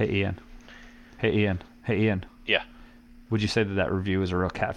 Hey Ian. Hey Ian. Hey Ian. Yeah. Would you say that that review is a real cat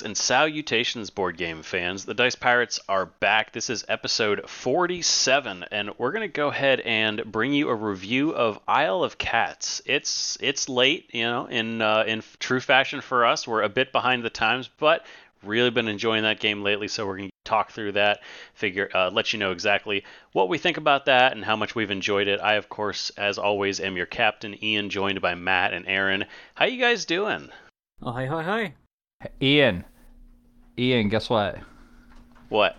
Greetings and salutations, board game fans. The Dice Pirates are back. This is episode 47, and we're going to go ahead and bring you a review of Isle of Cats. It's it's late, you know, in uh, in true fashion for us. We're a bit behind the times, but really been enjoying that game lately. So we're going to talk through that, figure, uh, let you know exactly what we think about that and how much we've enjoyed it. I, of course, as always, am your captain, Ian, joined by Matt and Aaron. How you guys doing? Oh, hi, hi, hi. Ian. Ian, guess what? What?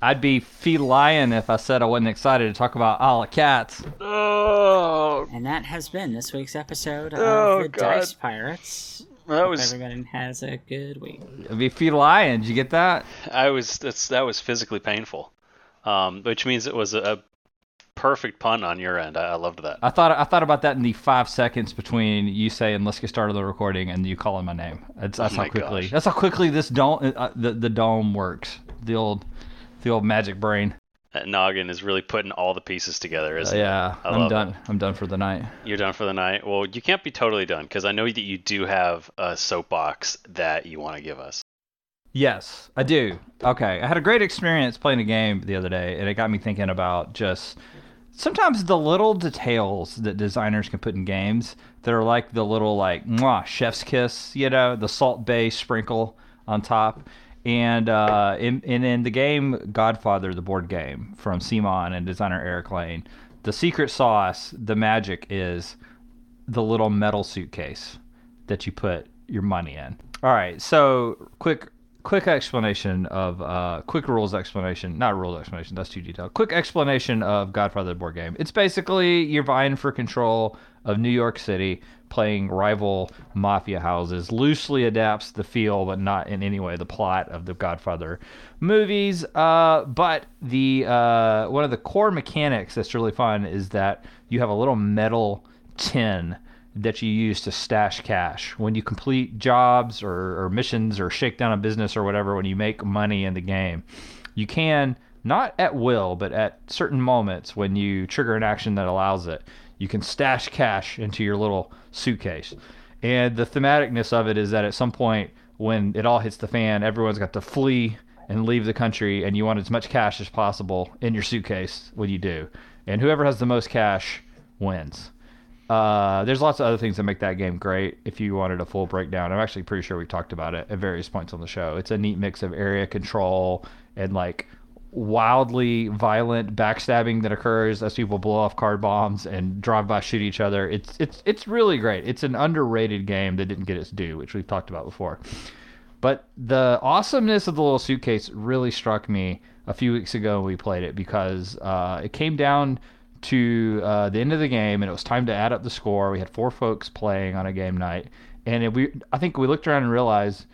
I'd be feline if I said I wasn't excited to talk about all the Cats. Oh, And that has been this week's episode of Oh, the God. Dice Pirates. that was everybody has a good week. I'd be feline. Did you get that? I was that's that was physically painful, um, which means it was a, a perfect pun on your end. I, I loved that. I thought I thought about that in the five seconds between you saying "Let's get started the recording" and you calling my name. That's, that's Oh how quickly. gosh. That's how quickly this dome uh, the the dome works. The old the old magic brain. That noggin is really putting all the pieces together, Uh, isn't it? yeah, I'm done. I'm done for the night. You're done for the night. Well, you can't be totally done because I know that you do have a soapbox that you want to give us. Yes, I do. Okay, I had a great experience playing a game the other day, and it got me thinking about just sometimes the little details that designers can put in games that are like the little like mwah, chef's kiss, you know, the Salt Bae sprinkle on top. And uh, in, in in the game Godfather, the board game from CMON and designer Eric Lang, the secret sauce, the magic is the little metal suitcase that you put your money in. All right, so quick quick explanation of uh quick rules explanation, not rules explanation, that's too detailed. Quick explanation of Godfather the board game. It's basically you're vying for control of New York City, playing rival mafia houses. Loosely adapts the feel, but not in any way the plot of the Godfather movies. Uh, but the uh, one of the core mechanics that's really fun is that you have a little metal tin that you use to stash cash. When you complete jobs or, or missions or shake down a business or whatever when you make money in the game you can not at will but at certain moments when you trigger an action that allows it you can stash cash into your little suitcase. And the thematicness of it is that at some point when it all hits the fan everyone's got to flee and leave the country and you want as much cash as possible in your suitcase when you do. And whoever has the most cash wins uh, there's lots of other things that make that game great. If you wanted a full breakdown, I'm actually pretty sure we talked about it at various points on the show. It's a neat mix of area control and like wildly violent backstabbing that occurs as people blow off card bombs and drive by shoot each other. It's it's it's really great. It's an underrated game that didn't get its due, which we've talked about before. But the awesomeness of the little suitcase really struck me a few weeks ago when we played it because uh, it came down to uh, the end of the game and it was time to add up the score. We had four folks playing on a game night, and we I think we looked around and realized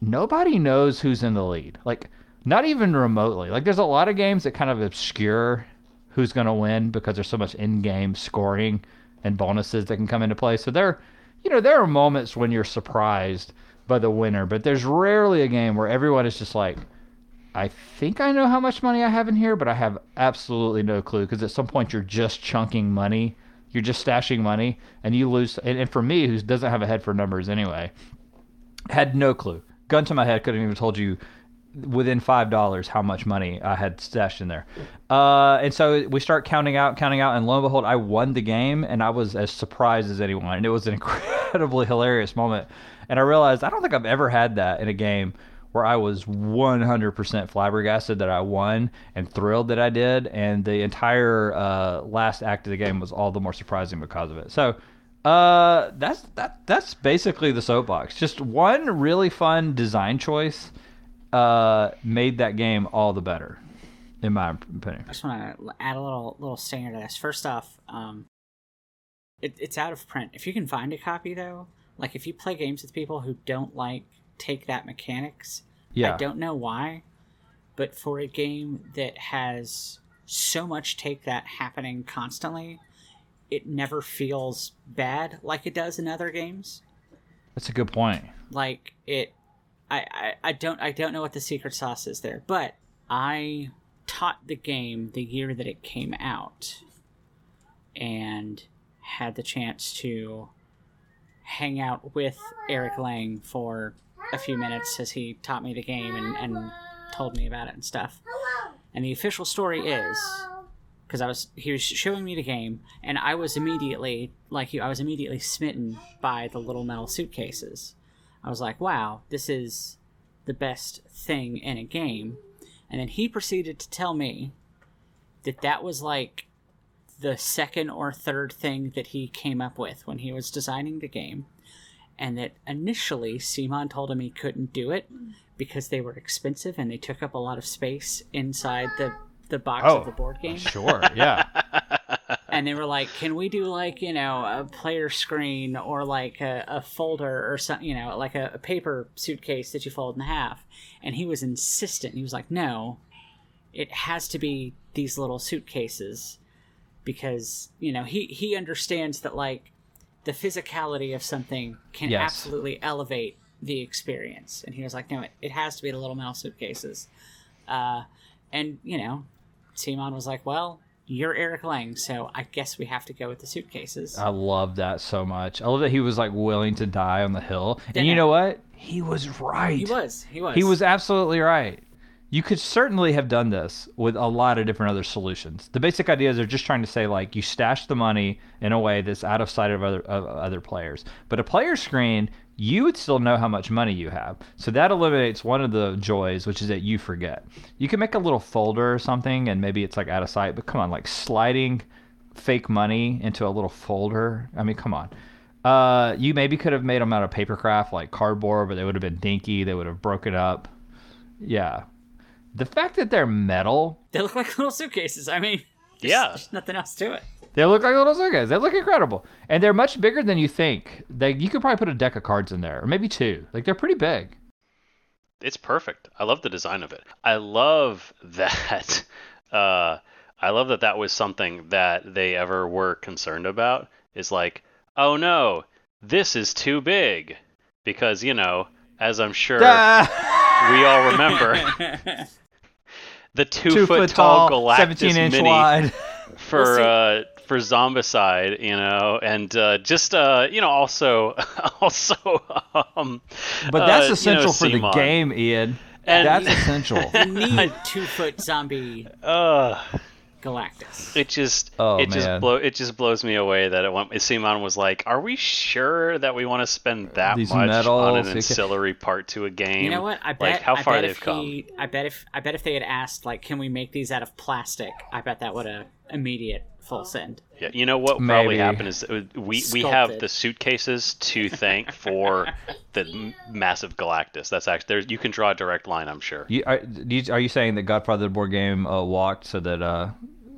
nobody knows who's in the lead. Like not even remotely. Like there's a lot of games that kind of obscure who's going to win because there's so much in-game scoring and bonuses that can come into play. So there, you know, there are moments when you're surprised by the winner, but there's rarely a game where everyone is just like, I think I know how much money I have in here, but I have absolutely no clue because at some point you're just chunking money, you're just stashing money, and you lose. And, and for me, who doesn't have a head for numbers anyway, had no clue. Gun to my head, couldn't even told you within five dollars how much money I had stashed in there. Uh, and so we start counting out, counting out, and lo and behold, I won the game, and I was as surprised as anyone. And it was an incredibly hilarious moment. And I realized I don't think I've ever had that in a game where I was 100% flabbergasted that I won and thrilled that I did. And the entire uh, last act of the game was all the more surprising because of it. So uh, that's that. That's basically the soapbox. Just one really fun design choice uh, made that game all the better, in my opinion. I just want to add a little little stinger to this. First off, um, it, it's out of print. If you can find a copy, though, like if you play games with people who don't like take that mechanics, Yeah. I don't know why, but for a game that has so much take that happening constantly, it never feels bad like it does in other games. That's a good point. Like it, I, I, I don't I don't know what the secret sauce is there, but I taught the game the year that it came out, and had the chance to hang out with Eric Lang for a few minutes as he taught me the game and, and told me about it and stuff. And the official story is because I was he was showing me the game and I was immediately like I was immediately smitten by the little metal suitcases. I was like, "Wow, this is the best thing in a game." And then he proceeded to tell me that that was like the second or third thing that he came up with when he was designing the game. And that initially CMON told him he couldn't do it because they were expensive and they took up a lot of space inside the, the box Oh, of the oh, board game. Sure, yeah. And they were like, "Can we do like you know a player screen or like a, a folder or something, you know, like a, a paper suitcase that you fold in half?" And he was insistent. He was like, "No, it has to be these little suitcases because you know he he understands that like the physicality of something can Yes. absolutely elevate the experience." And he was like, "No, it, it has to be the little metal suitcases." Uh, and you know, CMON was like, "Well." You're Eric Lang, so I guess we have to go with the suitcases. I love that so much. I love that he was like willing to die on the hill. And you know what? He was right. he was. He was. He was absolutely right. You could certainly have done this with a lot of different other solutions. The basic idea is they're just trying to say like you stash the money in a way that's out of sight of other of other players. But a player screen, you would still know how much money you have. So that eliminates one of the joys, which is that you forget. You can make a little folder or something and maybe it's like out of sight, but come on, like sliding fake money into a little folder. I mean, come on. Uh, you maybe could have made them out of paper craft, like cardboard, but they would have been dinky. They would have broken up. Yeah. The fact that they're metal, They look like little suitcases. I mean, there's, Yeah. there's nothing else to it. they look like little suitcases. They look incredible, and they're much bigger than you think. They you could probably put a deck of cards in there, or maybe two. Like they're pretty big. It's perfect. I love the design of it. I love that. Uh, I love that that was something that they ever were concerned about. Is like, oh no, this is too big, because you know, as I'm sure Ah! we all remember, the two, two foot, tall Galactus seventeen inch mini wide. for Well, see- uh, for Zombicide, you know, and uh, just uh, you know, also also um, But that's uh, you know, essential for the game, Ian. And- that's essential. You need two foot zombie Uh, Galactus. it just Oh, it just blow it just blows me away that it went CMON was like, "Are we sure that we want to spend that These much on an you ca- ancillary part to a game?" You know what? I bet. like how I far bet they've if come. He, I bet if I bet if they had asked like, can we make these out of plastic? I bet that would have immediate full send. Yeah, you know what probably Maybe. happened is uh, we we have the suitcases to thank for the m- massive Galactus. That's actually there. You can draw a direct line, I'm sure. You, are, you, are you saying that Godfather the board game uh, walked so that uh,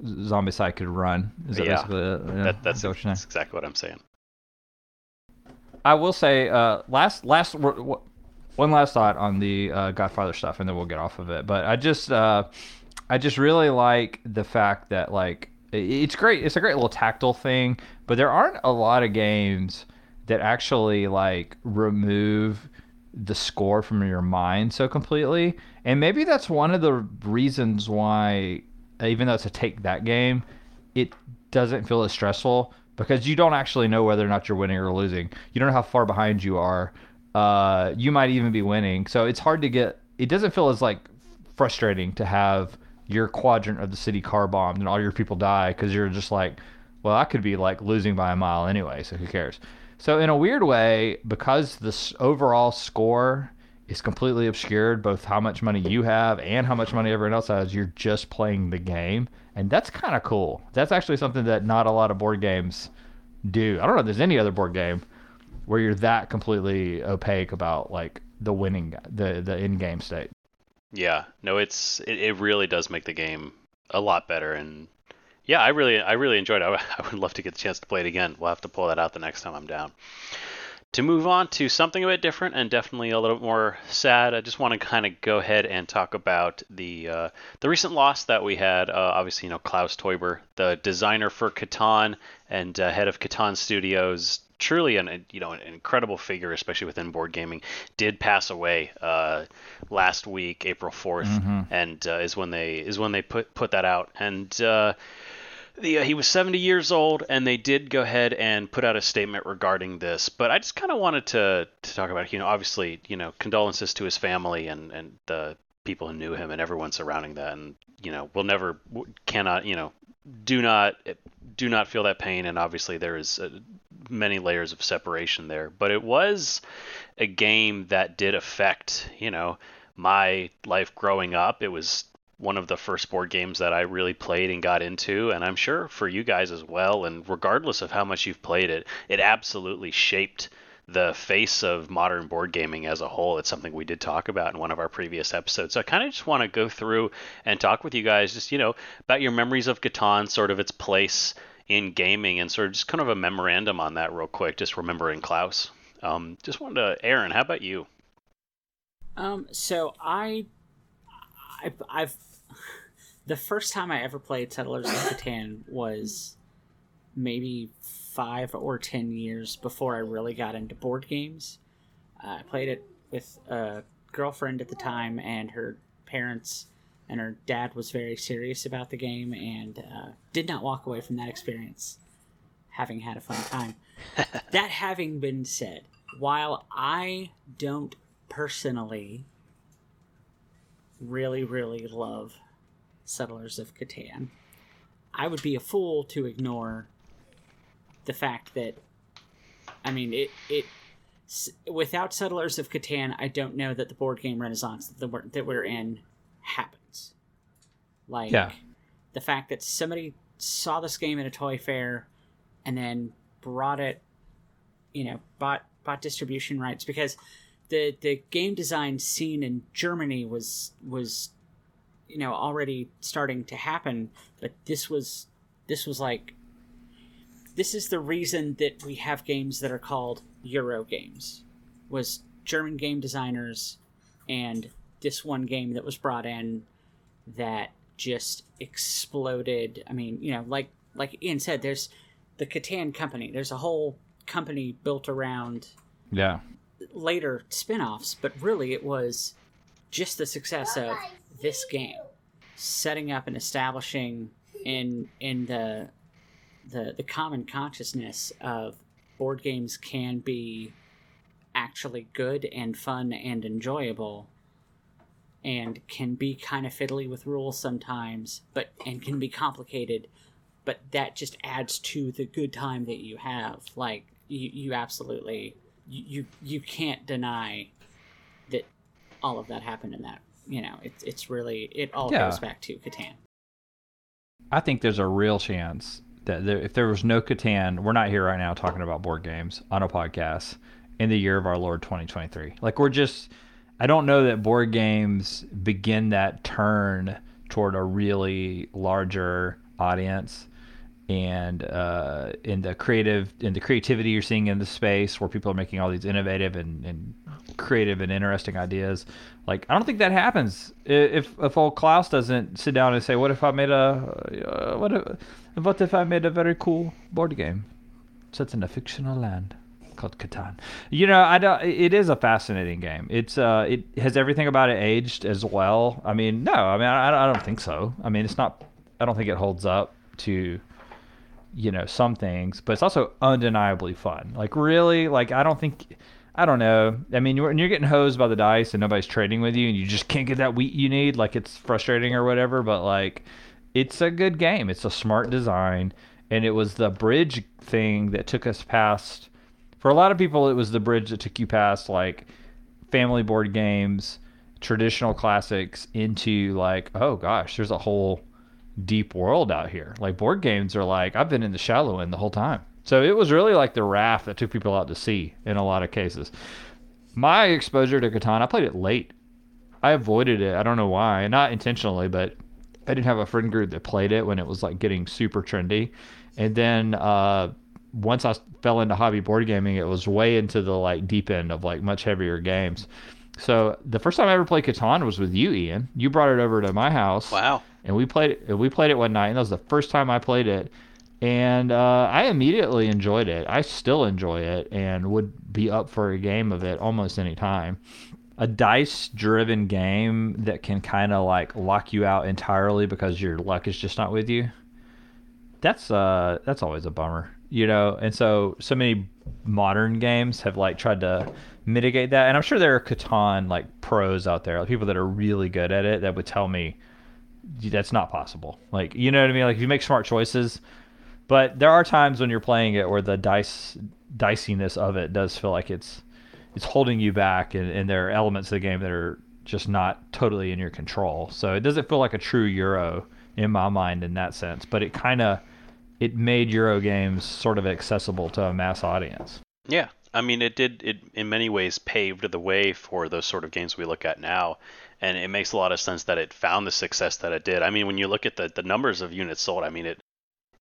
Zombicide could run? Is that Yeah. basically it? Yeah, That, that's, that's exactly what I'm saying. I will say uh, last last w- w- one last thought on the uh, Godfather stuff, and then we'll get off of it. But I just uh, I just really like the fact that like it's great. It's a great little tactile thing, but there aren't a lot of games that actually like remove the score from your mind so completely. And maybe that's one of the reasons why, even though it's a take that game, it doesn't feel as stressful because you don't actually know whether or not you're winning or losing. You don't know how far behind you are. Uh, you might even be winning. So it's hard to get. It doesn't feel as like frustrating to have your quadrant of the city car bombed and all your people die because you're just like, well, I could be like losing by a mile anyway. So who cares? So in a weird way, because this overall score is completely obscured, both how much money you have and how much money everyone else has, you're just playing the game, and that's kind of cool. That's actually something that not a lot of board games do. I don't know if there's any other board game where you're that completely opaque about like the winning, the the in game state. Yeah, no, it's it, it really does make the game a lot better, and yeah, I really I really enjoyed it. I would love to get the chance to play it again. We'll have to pull that out the next time I'm down. To move on to something a bit different and definitely a little more sad, I just want to kind of go ahead and talk about the uh, the recent loss that we had. Uh, obviously, you know Klaus Teuber, the designer for Catan and uh, head of Catan Studios, truly an you know an incredible figure, especially within board gaming, did pass away uh, last week, April 4th, Mm-hmm. and uh, is when they is when they put put that out and. Uh, the, uh, he was 70 years old, and they did go ahead and put out a statement regarding this. But I just kind of wanted to, to talk about, you know, obviously, you know, condolences to his family and, and the people who knew him and everyone surrounding that. And, you know, we'll never, cannot, you know, do not, do not feel that pain. And obviously, there is uh, many layers of separation there. But it was a game that did affect, you know, my life growing up. It was one of the first board games that I really played and got into, and I'm sure for you guys as well. And regardless of how much you've played it, it absolutely shaped the face of modern board gaming as a whole. It's something we did talk about in one of our previous episodes. So I kind of just want to go through and talk with you guys, just you know, about your memories of Catan, sort of its place in gaming, and sort of just kind of a memorandum on that real quick. Just remembering Klaus. Um, just wanted to, Aaron, how about you? Um, so I, I, I've the first time I ever played Settlers of Catan was maybe five or ten years before I really got into board games. Uh, I played it with a girlfriend at the time and her parents, and her dad was very serious about the game and uh, did not walk away from that experience having had a fun time. that having been said, while I don't personally really, really love Settlers of Catan, I would be a fool to ignore the fact that, I mean, it, it, s- without Settlers of Catan, I don't know that the board game renaissance that we're, that we're in happens. Like, Yeah. the fact that somebody saw this game at a toy fair and then brought it, you know, bought bought distribution rights because the the game design scene in Germany was was you know already starting to happen, but this was this was like this is the reason that we have games that are called Euro games was German game designers and this one game that was brought in that just exploded. I mean, you know, like like Ian said, there's the Catan company. There's a whole company built around Yeah. later spin-offs, but really it was just the success of this game setting up and establishing in in the the the common consciousness of board games can be actually good and fun and enjoyable and can be kind of fiddly with rules sometimes but and can be complicated but that just adds to the good time that you have. Like you, you absolutely you, you can't deny that all of that happened in that you know it's it's really it all Yeah. goes back to Catan I think there's a real chance that there, if there was no Catan, we're not here right now talking about board games on a podcast in the year of our Lord 2023. Like we're just, I don't know that board games begin that turn toward a really larger audience and uh, in the creative in the creativity you're seeing in the space where people are making all these innovative and, and creative and interesting ideas like i don't think that happens if if old klaus doesn't sit down and say what if i made a uh, what if, what if i made a very cool board game set in a fictional land called Catan. You know, I don't. It is a fascinating game. It's uh, it has everything about it aged as well. I mean, no, I mean, I, I don't think so. I mean, it's not. I don't think it holds up to, you know, some things, but it's also undeniably fun. Like really, like I don't think. I don't know. I mean, you're getting hosed by the dice and nobody's trading with you, and you just can't get that wheat you need, like it's frustrating or whatever. But like, it's a good game. It's a smart design, and it was the bridge thing that took us past. For a lot of people, it was the bridge that took you past like family board games, traditional classics into like, oh gosh, there's a whole deep world out here. Like board games are like I've been in the shallow end the whole time. So it was really like the raft that took people out to sea in a lot of cases. My exposure to Catan, I played it late. I avoided it. I don't know why, not intentionally, but I didn't have a friend group that played it when it was like getting super trendy. And then uh, once I fell into hobby board gaming, it was way into the like deep end of like much heavier games. So the first time I ever played Catan was with you, Ian. You brought it over to my house. Wow. And we played it. We played it one night, and that was the first time I played it. And uh, I immediately enjoyed it. I still enjoy it, and would be up for a game of it almost any time. A dice-driven game that can kind of like lock you out entirely because your luck is just not with you. That's uh, that's always a bummer, you know. And so, so many modern games have like tried to mitigate that. And I'm sure there are Catan like pros out there, like people that are really good at it that would tell me that's not possible. Like, you know what I mean? Like if you make smart choices, but there are times when you're playing it where the dice diciness of it does feel like it's it's holding you back and, and there are elements of the game that are just not totally in your control. So it doesn't feel like a true Euro in my mind in that sense, but it kind of it made Euro games sort of accessible to a mass audience. Yeah, I mean, it did. It in many ways paved the way for those sort of games we look at now, and it makes a lot of sense that it found the success that it did. I mean, when you look at the the numbers of units sold, I mean, it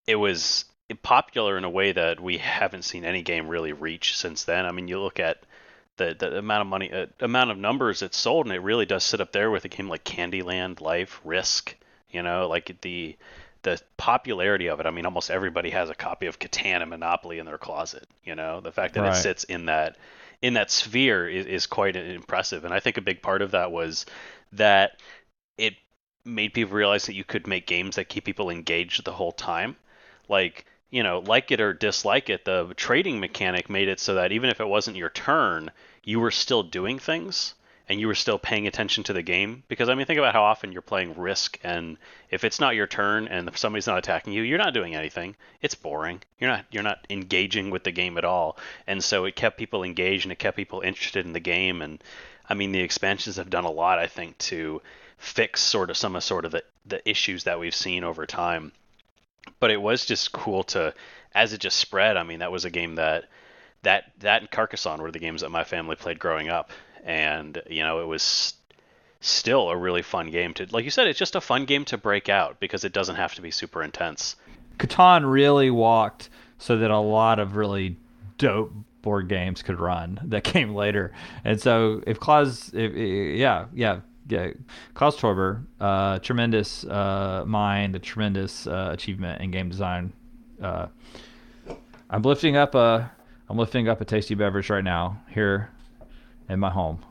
it was popular in a way that we haven't seen any game really reach since then. I mean, you look at the the amount of money, uh, amount of numbers it sold, and it really does sit up there with a game like Candyland, Life, Risk. You know, like the the popularity of it. I mean, almost everybody has a copy of Catan and Monopoly in their closet. You know, the fact that right. it sits in that in that sphere is, is quite impressive. And I think a big part of that was that it made people realize that you could make games that keep people engaged the whole time. Like, you know, like it or dislike it, the trading mechanic made it so that even if it wasn't your turn, you were still doing things and you were still paying attention to the game? Because i mean think about how often you're playing risk and if it's not your turn and somebody's not attacking you you're not doing anything. It's boring. You're not you're not engaging with the game at all. And so it kept people engaged and it kept people interested in the game. And i mean the expansions have done a lot i think to fix sort of some of sort of the, the issues that we've seen over time. But it was just cool to as it just spread i mean that was a game that that that and Carcassonne were the games that my family played growing up, and you know it was still a really fun game to like you said it's just a fun game to break out because it doesn't have to be super intense. Catan really walked so that a lot of really dope board games could run that came later. And so if klaus if, yeah yeah yeah klaus Teuber, uh, tremendous uh, mind a tremendous uh, achievement in game design. Uh, i'm lifting up a i'm lifting up a tasty beverage right now here in my home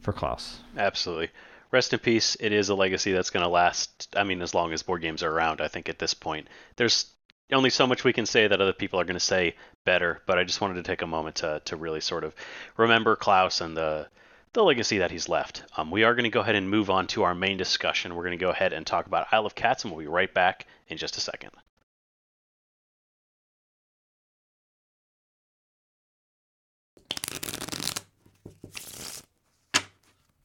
for Klaus. Absolutely. Rest in peace. It is a legacy that's going to last, I mean, as long as board games are around, I think, at this point. There's only so much we can say that other people are going to say better, but I just wanted to take a moment to, to really sort of remember Klaus and the the legacy that he's left. Um, we are going to go ahead and move on to our main discussion. We're going to go ahead and talk about Isle of Cats, and we'll be right back in just a second.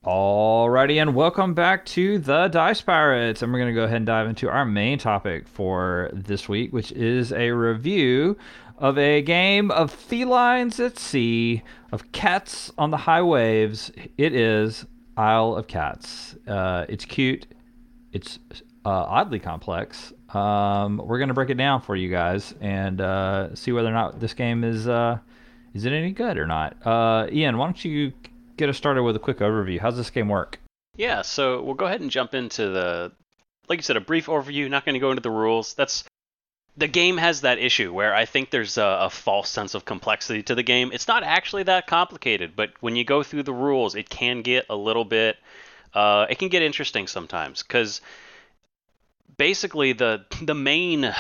Alrighty, and welcome back to the Dice Pirates. And we're going to go ahead and dive into our main topic for this week, which is a review of a game of felines at sea, of cats on the high waves. It is Isle of Cats. Uh, it's cute, it's uh, oddly complex. Um, we're going to break it down for you guys and uh, see whether or not this game is. Uh, is it any good or not? Uh, Ian, why don't you get us started with a quick overview. How's this game work? Yeah, so we'll go ahead and jump into the, like you said, a brief overview. Not going to go into the rules. That's the game has that issue where I think there's a, a, false sense of complexity to the game. It's not actually that complicated, but when you go through the rules, it can get a little bit. Uh, it can get interesting sometimes because basically the the main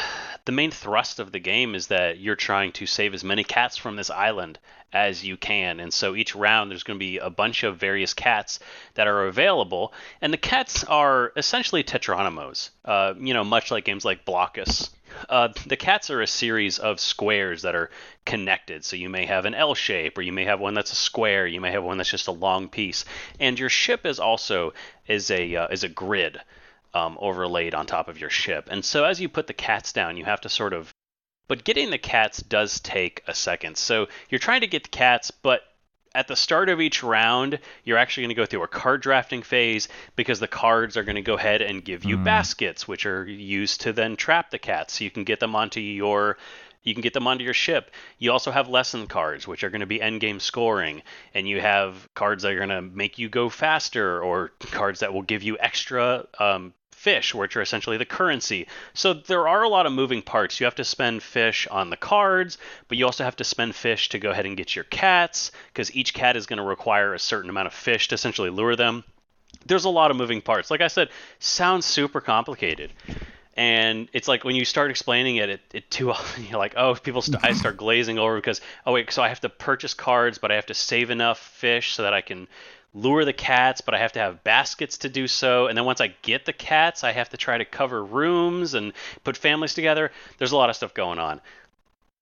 the main thrust of the game is that you're trying to save as many cats from this island as you can. And so each round there's going to be a bunch of various cats that are available. And the cats are essentially Tetranimals, uh, you know, much like games like Blokus. Uh, the cats are a series of squares that are connected. So you may have an L shape, or you may have one that's a square. You may have one that's just a long piece. And your ship is also is a uh, is a grid um, overlaid on top of your ship. And so as you put the cats down, you have to sort of. But getting the cats does take a second. So you're trying to get the cats, but at the start of each round, you're actually going to go through a card drafting phase because the cards are going to go ahead and give you mm. baskets, which are used to then trap the cats. So you can get them onto your You can get them onto your ship. You also have lesson cards, which are going to be end game scoring, and you have cards that are going to make you go faster, or cards that will give you extra um, fish, which are essentially the currency. So there are a lot of moving parts. You have to spend fish on the cards, but you also have to spend fish to go ahead and get your cats, because each cat is going to require a certain amount of fish to essentially lure them. There's a lot of moving parts. Like I said, sounds super complicated. And it's like when you start explaining it, it, it too often you're like, oh, people st- I start glazing over because oh wait, so I have to purchase cards, but I have to save enough fish so that I can lure the cats, but I have to have baskets to do so. And then once I get the cats, I have to try to cover rooms and put families together. There's a lot of stuff going on.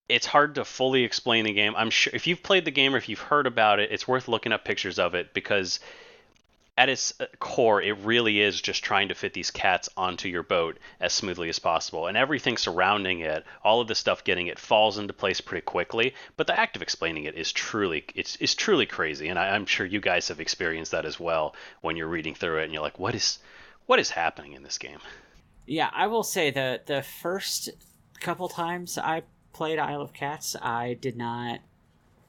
It's hard to fully explain the game. I'm sure if you've played the game or if you've heard about it, it's worth looking up pictures of it because at its uh, core, it really is just trying to fit these cats onto your boat as smoothly as possible. And everything surrounding it, all of the stuff getting it falls into place pretty quickly. But the act of explaining it is truly it's, it's truly crazy. And I, I'm sure you guys have experienced that as well when you're reading through it and you're like, what is what is happening in this game? Yeah, I will say that the first couple times I played Isle of Cats, I did not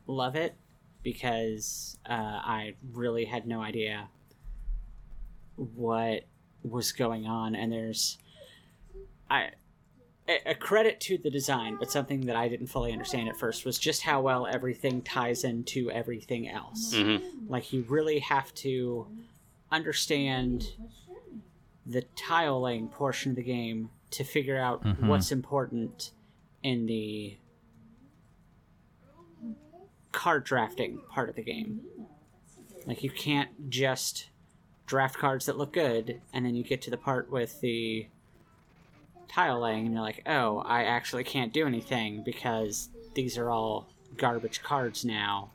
love it because uh, I really had no idea what was going on and there's i a credit to the design but something that i didn't fully understand at first was just how well everything ties into everything else Mm-hmm. like you really have to understand the tile laying portion of the game to figure out Mhm. what's important in the card drafting part of the game like you can't just draft cards that look good, and then you get to the part with the tile laying, and you're like, oh, I actually can't do anything because these are all garbage cards now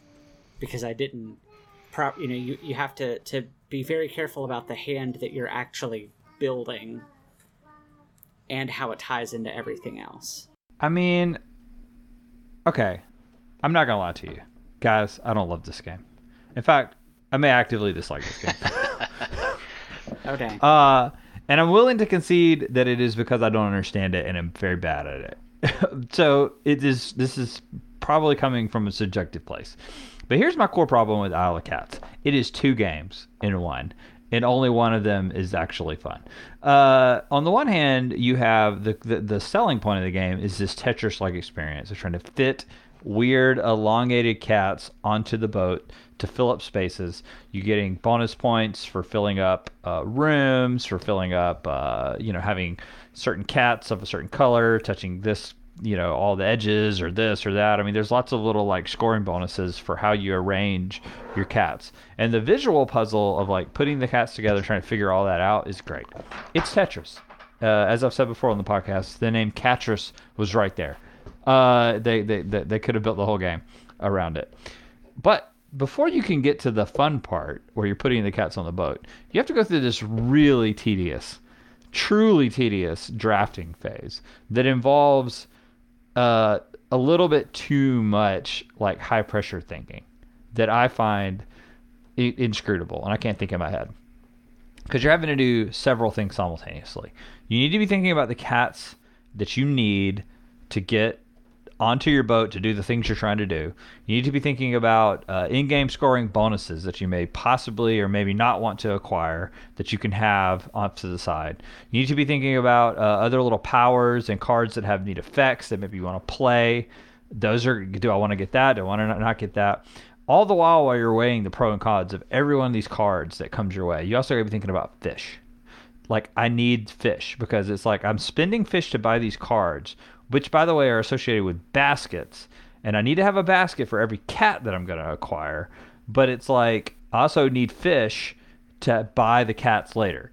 because I didn't. Pro- you know, you, you have to, to be very careful about the hand that you're actually building and how it ties into everything else. I mean, okay, I'm not gonna lie to you, guys. I don't love this game. In fact, I may actively dislike this game. Okay. Uh, and I'm willing to concede that it is because I don't understand it and I'm very bad at it. so it is. This is probably coming from a subjective place. But here's my core problem with Isle of Cats. It is two games in one, and only one of them is actually fun. Uh, on the one hand, you have the, the the selling point of the game is this Tetris-like experience of trying to fit weird elongated cats onto the boat to fill up spaces. You're getting bonus points for filling up uh, rooms, for filling up, uh, you know, having certain cats of a certain color, touching this, you know, all the edges or this or that. I mean, there's lots of little like scoring bonuses for how you arrange your cats. And the visual puzzle of like putting the cats together, trying to figure all that out is great. It's Tetris. Uh, as I've said before on the podcast, the name Catris was right there. Uh, they, they, they, they could have built the whole game around it. But before you can get to the fun part where you're putting the cats on the boat, you have to go through this really tedious, truly tedious drafting phase that involves uh, a little bit too much like high pressure thinking that I find inscrutable and I can't think in my head because you're having to do several things simultaneously. You need to be thinking about the cats that you need to get onto your boat to do the things you're trying to do. You need to be thinking about uh, in-game scoring bonuses that you may possibly or maybe not want to acquire that you can have off to the side. You need to be thinking about uh, other little powers and cards that have neat effects that maybe you want to play. Those are do I want to get that? Do I want to not get that? All the while while you're weighing the pro and cons of every one of these cards that comes your way, you also got to be thinking about fish like I need fish because it's like I'm spending fish to buy these cards, which by the way are associated with baskets, and I need to have a basket for every cat that I'm going to acquire, but it's like I also need fish to buy the cats later.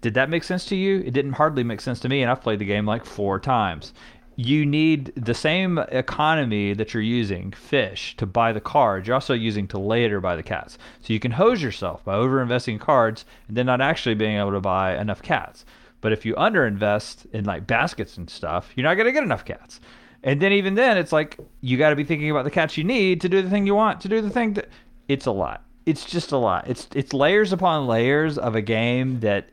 Did that make sense to you? It didn't hardly make sense to me, and I've played the game like four times. You need the same economy that you're using, fish, to buy the cards. You're also using to later buy the cats. So you can hose yourself by overinvesting in cards and then not actually being able to buy enough cats. But if you underinvest in like baskets and stuff, you're not going to get enough cats. And then even then, it's like you got to be thinking about the cats you need to do the thing you want to do the thing that it's a lot. It's just a lot. It's it's layers upon layers of a game that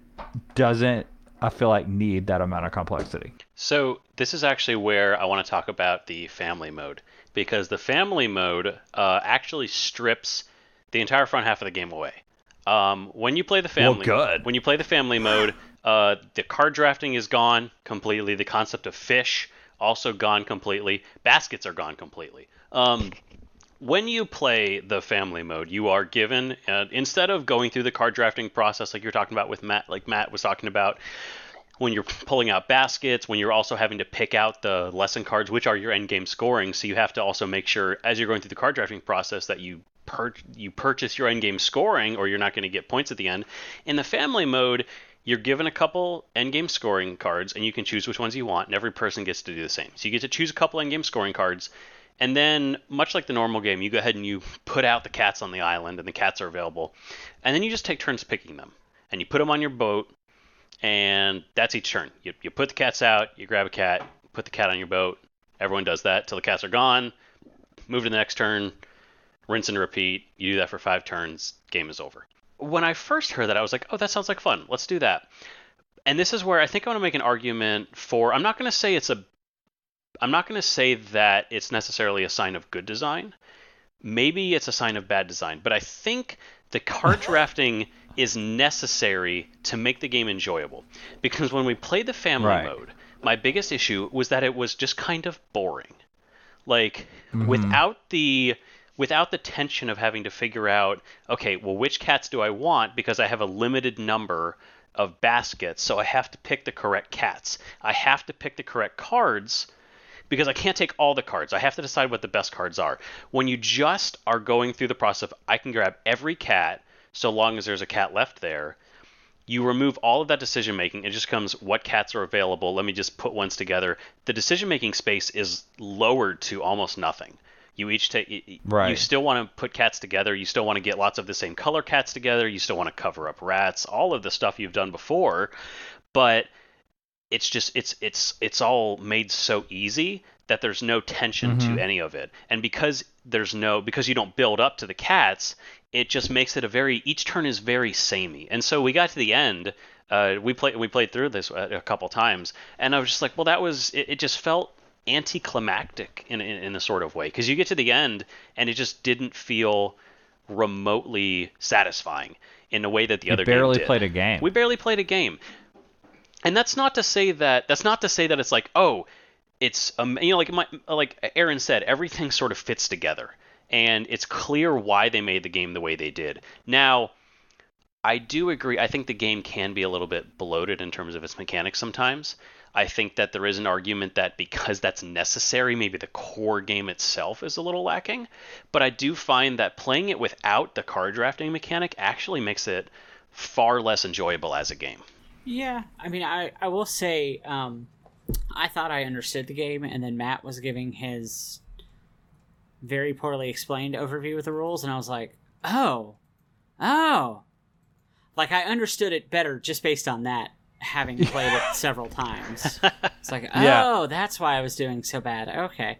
doesn't I feel like need that amount of complexity. So this is actually where I want to talk about the family mode because the family mode uh, actually strips the entire front half of the game away. Um, when you play the Well, family, good. when you play the family mode, uh, the card drafting is gone completely. The concept of fish also gone completely. Baskets are gone completely. Um, when you play the family mode, you are given uh, instead of going through the card drafting process like you're talking about with Matt, like Matt was talking about, when you're pulling out baskets, when you're also having to pick out the lesson cards, which are your end game scoring. So you have to also make sure as you're going through the card drafting process that you you purchase your end game scoring, or you're not going to get points at the end. In the family mode, you're given a couple end game scoring cards, and you can choose which ones you want, and every person gets to do the same. So you get to choose a couple end game scoring cards. And then, much like the normal game, you go ahead and you put out the cats on the island, and the cats are available. And then you just take turns picking them. And you put them on your boat, and that's each turn. You, you put the cats out, you grab a cat, put the cat on your boat. Everyone does that till the cats are gone. Move to the next turn, rinse and repeat. You do that for five turns, game is over. When I first heard that, I was like, oh, that sounds like fun. Let's do that. And this is where I think I want to make an argument for. I'm not going to say it's a. I'm not going to say that it's necessarily a sign of good design. Maybe it's a sign of bad design, but I think the card drafting is necessary to make the game enjoyable. Because when we played the family Right. mode, my biggest issue was that it was just kind of boring. Like Mm-hmm. without the without the tension of having to figure out, okay, well which cats do I want because I have a limited number of baskets, so I have to pick the correct cats. I have to pick the correct cards because I can't take all the cards. I have to decide what the best cards are. When you just are going through the process of I can grab every cat so long as there's a cat left there, you remove all of that decision making. It just comes what cats are available. Let me just put ones together. The decision making space is lowered to almost nothing. You each take. y- You still want to put cats together. You still want to get lots of the same color cats together. You still want to cover up rats. All of the stuff you've done before, but it's just it's it's it's all made so easy that there's no tension Mhm. to any of it and because there's no because you don't build up to the cats it just makes it a very each turn is very samey and so we got to the end uh, we played we played through this a, a couple times and i was just like well that was it, it just felt anticlimactic in, in in a sort of way because you get to the end and it just didn't feel remotely satisfying in a way that the other game barely played a game. We barely played a game. And that's not to say that that's not to say that it's like, oh, it's um, you know like my, like Aaron said, everything sort of fits together. And it's clear why they made the game the way they did. Now, I do agree. I think the game can be a little bit bloated in terms of its mechanics sometimes. I think that there is an argument that because that's necessary, maybe the core game itself is a little lacking. But I do find that playing it without the card drafting mechanic actually makes it far less enjoyable as a game. Yeah, I mean, I I will say, um, I thought I understood the game, and then Matt was giving his very poorly explained overview of the rules, and I was like, oh, oh, like I understood it better just based on that, having played it several times. It's like, oh, Yeah. that's why I was doing so bad. Okay,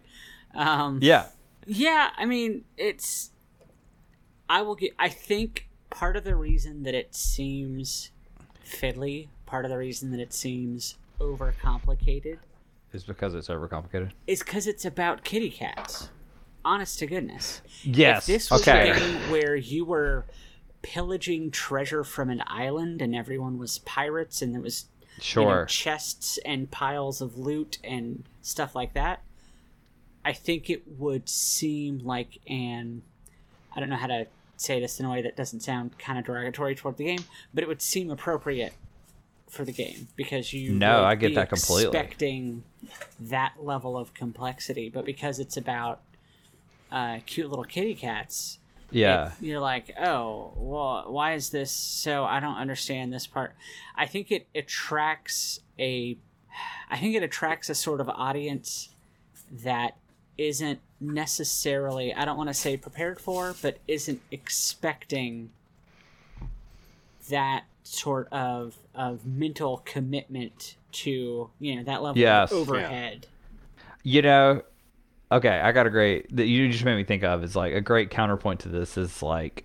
um, Yeah. yeah, I mean, it's. I will get. I think part of the reason that it seems fiddly, part of the reason that it seems overcomplicated, is because it's overcomplicated. is because it's about kitty cats. Honest to goodness. Yes. If this was okay. a game where you were pillaging treasure from an island and everyone was pirates and there was you know, chests and piles of loot and stuff like that, I think it would seem like an I don't know how to say this in a way that doesn't sound kind of derogatory toward the game, but it would seem appropriate for the game because you No, I get that completely. expecting that level of complexity, but because it's about uh, cute little kitty cats, yeah. it- you're like, oh, well, why is this so? I don't understand this part. I think it attracts a, I think it attracts a sort of audience that isn't necessarily, I don't want to say prepared for, but isn't expecting that sort of of mental commitment to you know that level Yes. of overhead. You know, okay, I got a great that you just made me think of is like a great counterpoint to this is like,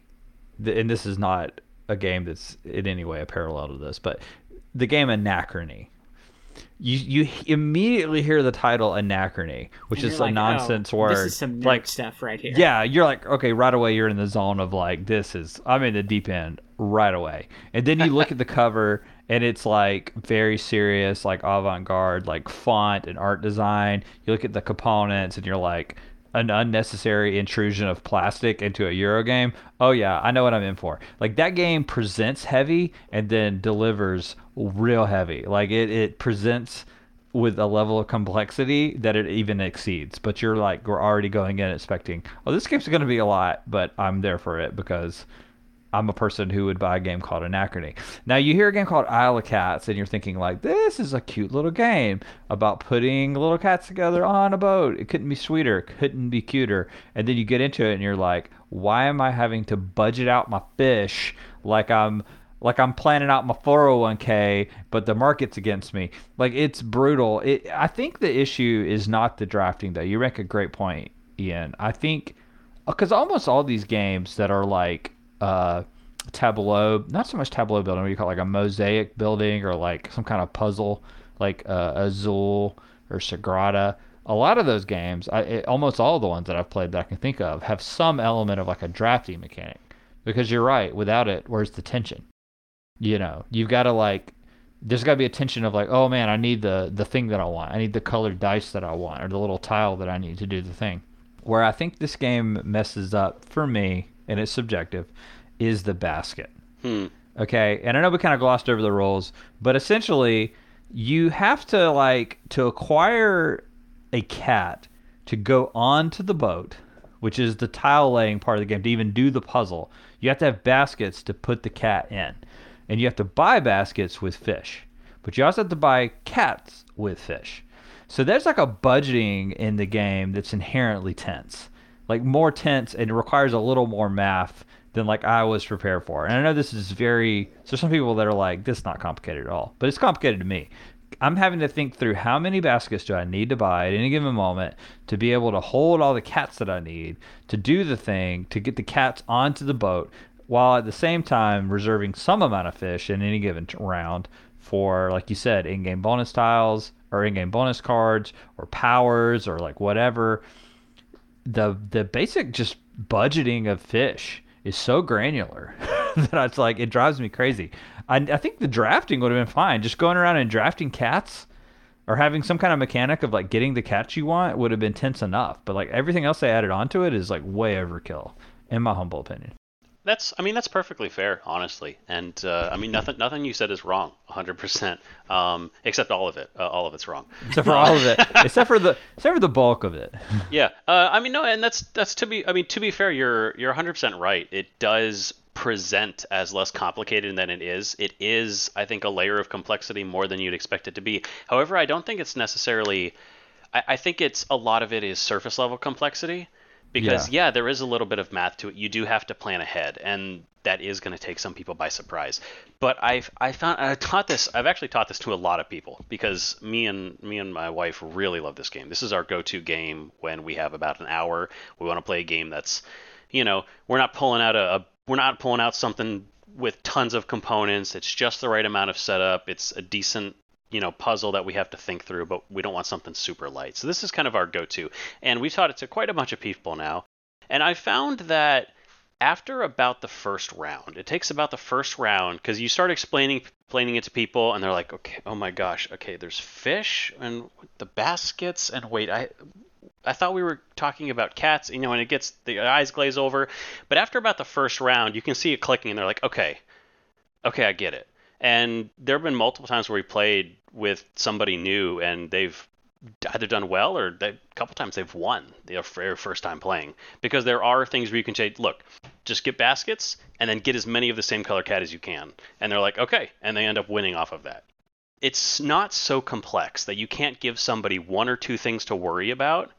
and this is not a game that's in any way a parallel to this, but the game Anachrony. You you immediately hear the title anachrony, which And is a like, nonsense oh, word. This is some like stuff right here. yeah, you're like okay, right away you're in the zone of like this is I'm in the deep end right away, and then you look at the cover and it's like very serious, like avant-garde, like font and art design. You look at the components and you're like an unnecessary intrusion of plastic into a Euro game. Oh yeah, I know what I'm in for. Like that game presents heavy and then delivers real heavy. Like it it presents with a level of complexity that it even exceeds. But you're like we're already going in expecting, oh, this game's going to be a lot, but I'm there for it because I'm a person who would buy a game called Anachrony. Now you hear a game called Isle of Cats, and you're thinking like, this is a cute little game about putting little cats together on a boat. It couldn't be sweeter, couldn't be cuter. And then you get into it, and you're like, why am I having to budget out my fish like I'm like I'm planning out my 401k, but the market's against me. Like it's brutal. It, I think the issue is not the drafting though. You make a great point, Ian. I think because almost all these games that are like uh, tableau, not so much tableau building, what you call it, like a mosaic building or like some kind of puzzle, like uh, Azul or Sagrada. A lot of those games, I, it, almost all the ones that I've played that I can think of, have some element of like a drafting mechanic. Because you're right, without it, where's the tension? You know, you've got to like, there's got to be a tension of like, oh man, I need the the thing that I want. I need the colored dice that I want, or the little tile that I need to do the thing. Where I think this game messes up for me, and it's subjective, is the basket. Hmm. Okay, and I know we kind of glossed over the rules, but essentially, you have to like to acquire a cat to go onto the boat, which is the tile laying part of the game, to even do the puzzle. You have to have baskets to put the cat in, and you have to buy baskets with fish, but you also have to buy cats with fish. So there's like a budgeting in the game that's inherently tense, like more tense, and requires a little more math than like I was prepared for. And I know this is very so some people that are like this is not complicated at all, but it's complicated to me. I'm having to think through how many baskets do I need to buy at any given moment to be able to hold all the cats that I need to do the thing to get the cats onto the boat while at the same time reserving some amount of fish in any given round for like you said in-game bonus tiles or in-game bonus cards or powers or like whatever the the basic just budgeting of fish is so granular that it's like it drives me crazy. I, I think the drafting would have been fine. Just going around and drafting cats or having some kind of mechanic of like getting the cats you want would have been tense enough. But like everything else they added onto it is like way overkill, in my humble opinion. That's, I mean, that's perfectly fair, honestly. And uh, I mean, nothing, nothing you said is wrong, 100%. Um, except all of it. Uh, all of it's wrong. Except for all of it, except for the except for the bulk of it. Yeah. Uh, I mean, no, and that's that's to be. I mean, to be fair, you're you're 100% right. It does present as less complicated than it is. It is, I think, a layer of complexity more than you'd expect it to be. However, I don't think it's necessarily. I, I think it's a lot of it is surface level complexity because yeah. there is a little bit of math to it. You do have to plan ahead, and that is going to take some people by surprise. But I've I found I taught this. I've actually taught this to a lot of people because me and me and my wife really love this game. This is our go-to game when we have about an hour. We want to play a game that's, you know, we're not pulling out a, a we're not pulling out something with tons of components. It's just the right amount of setup. It's a decent you know puzzle that we have to think through but we don't want something super light so this is kind of our go-to and we've taught it to quite a bunch of people now and i found that after about the first round it takes about the first round because you start explaining explaining it to people and they're like okay oh my gosh okay there's fish and the baskets and wait i I thought we were talking about cats, you know, and it gets the eyes glaze over. But after about the first round, you can see it clicking, and they're like, okay, okay, I get it. And there have been multiple times where we played with somebody new, and they've either done well or a couple times they've won their first time playing. Because there are things where you can say, look, just get baskets and then get as many of the same color cat as you can, and they're like, okay, and they end up winning off of that. It's not so complex that you can't give somebody one or two things to worry about,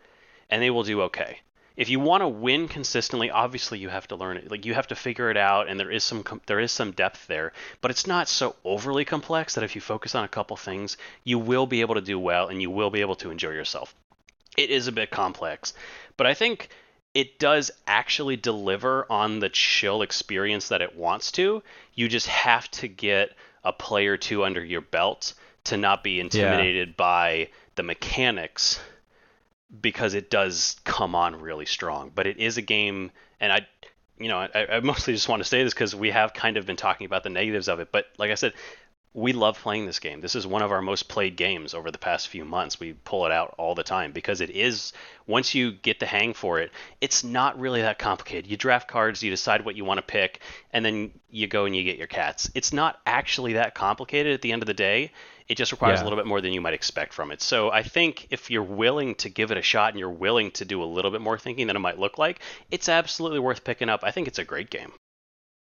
and they will do okay if you want to win consistently, obviously you have to learn it. Like you have to figure it out, and there is some there is some depth there. But it's not so overly complex that if you focus on a couple things, you will be able to do well, and you will be able to enjoy yourself. It is a bit complex, but I think it does actually deliver on the chill experience that it wants to. You just have to get a play or two under your belt to not be intimidated by the mechanics because it does come on really strong. But it is a game, and I, you know, I, I mostly just want to say this because we have kind of been talking about the negatives of it. But like I said, we love playing this game. This is one of our most played games over the past few months. We pull it out all the time because it is once you get the hang for it, it's not really that complicated. You draft cards, you decide what you want to pick, and then you go and you get your cats. It's not actually that complicated at the end of the day. It just requires Yeah. a little bit more than you might expect from it. So I think if you're willing to give it a shot and you're willing to do a little bit more thinking than it might look like, it's absolutely worth picking up. I think it's a great game.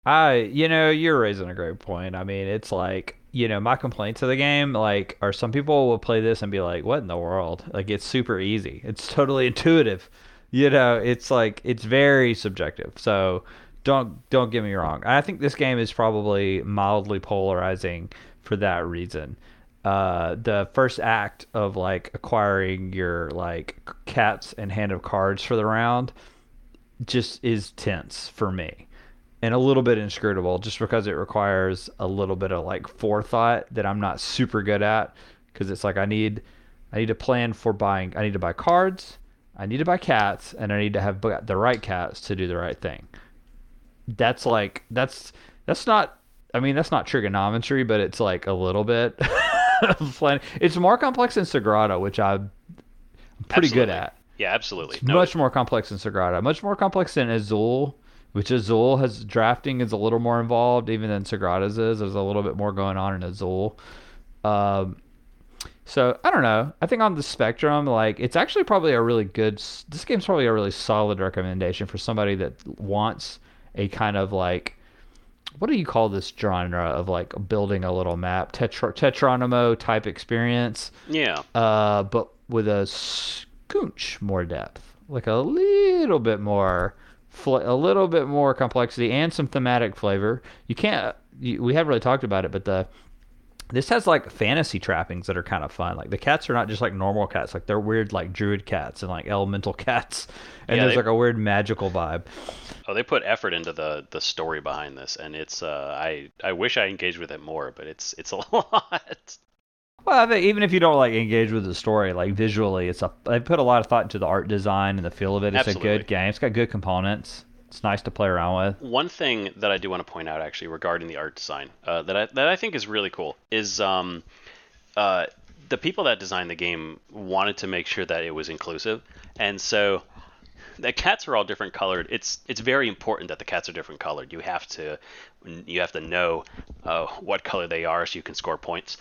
I, you know, you're raising a great point. I mean, it's like, you know, my complaints of the game, like, are some people will play this and be like, what in the world? Like, it's super easy. It's totally intuitive. You know, it's like, it's very subjective. So don't, don't get me wrong. I think this game is probably mildly polarizing for that reason. Uh, the first act of like acquiring your like cats and hand of cards for the round just is tense for me and a little bit inscrutable just because it requires a little bit of like forethought that I'm not super good at because it's like I need I need to plan for buying I need to buy cards, I need to buy cats and I need to have the right cats to do the right thing. That's like that's that's not I mean that's not trigonometry but it's like a little bit of plan- It's more complex than Sagrada which I'm pretty good at. Yeah, absolutely. It's much more complex than Sagrada. Much more complex than Azul, which Azul has drafting is a little more involved even than Sagrada's is. There's a little bit more going on in Azul. Um, so I don't know. I think on the spectrum, like it's actually probably a really good. This game's probably a really solid recommendation for somebody that wants a kind of like. What do you call this genre of like building a little map? Tetra- Tetronimo type experience yeah. uh, but with a scooch more depth, like a little bit more, fl- a little bit more complexity and some thematic flavor. You can't. You, we haven't really talked about it, but the this has like fantasy trappings that are kind of fun. Like the cats are not just like normal cats; like they're weird, like druid cats and like elemental cats, and Yeah, there's they- like a weird magical vibe. Oh, they put effort into the the story behind this, and it's uh, I I wish I engaged with it more, but it's it's a lot. Well, I think even if you don't like engage with the story, like visually, it's a they put a lot of thought into the art design and the feel of it. It's a good game. It's got good components. It's nice to play around with. One thing that I do want to point out, actually, regarding the art design, uh, that I that I think is really cool, is um, uh, the people that designed the game wanted to make sure that it was inclusive, and so the cats are all different colored. It's it's very important that the cats are different colored. You have to you have to know uh, what color they are so you can score points.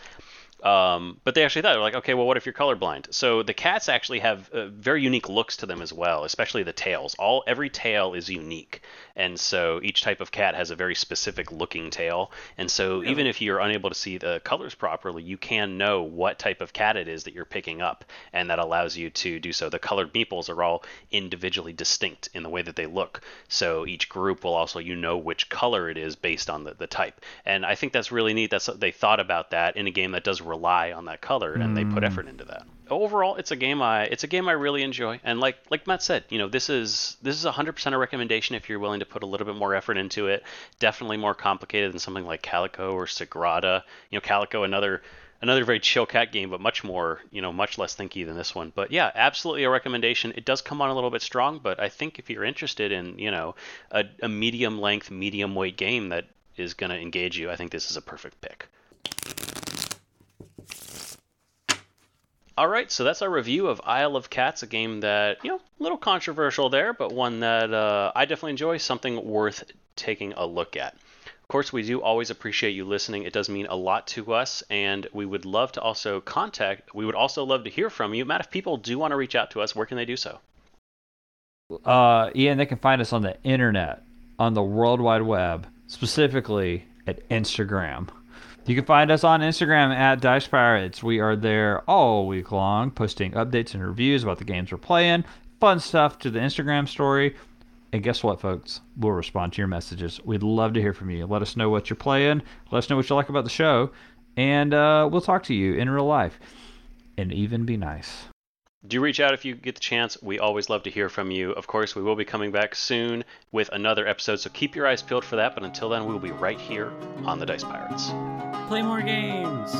Um, but they actually thought, they're like, okay, well, what if you're colorblind? So the cats actually have uh, very unique looks to them as well, especially the tails. All every tail is unique, and so each type of cat has a very specific looking tail. And so even if you're unable to see the colors properly, you can know what type of cat it is that you're picking up, and that allows you to do so. The colored meeples are all individually distinct in the way that they look. So each group will also you know which color it is based on the, the type. And I think that's really neat. That's they thought about that in a game that does rely on that color, and they put hmm. effort into that. Overall, it's a game I it's a game I really enjoy. And like like Matt said, you know this is this is 100% a recommendation if you're willing to put a little bit more effort into it. Definitely more complicated than something like Calico or Sagrada. You know, Calico another another very chill cat game, but much more, you know, much less thinky than this one. But yeah, absolutely a recommendation. It does come on a little bit strong, but I think if you're interested in, you know, a, a medium length, medium weight game that is going to engage you, I think this is a perfect pick. All right, so that's our review of Isle of Cats, a game that, you know, a little controversial there, but one that uh, I definitely enjoy, something worth taking a look at. Of course, we do always appreciate you listening. It does mean a lot to us, and we would love to also contact, we would also love to hear from you. Matt, if people do want to reach out to us, where can they do so? Uh, Ian, they can find us on the internet, on the World Wide Web, specifically at Instagram. You can find us on Instagram at Dice Pirates. We are there all week long, posting updates and reviews about the games we're playing, fun stuff to the Instagram story. And guess what, folks? We'll respond to your messages. We'd love to hear from you. Let us know what you're playing. Let us know what you like about the show. And uh, we'll talk to you in real life. And even be nice. Do reach out if you get the chance. We always love to hear from you. Of course, we will be coming back soon with another episode, so keep your eyes peeled for that. But until then, we will be right here on the Dice Pirates. Play more games.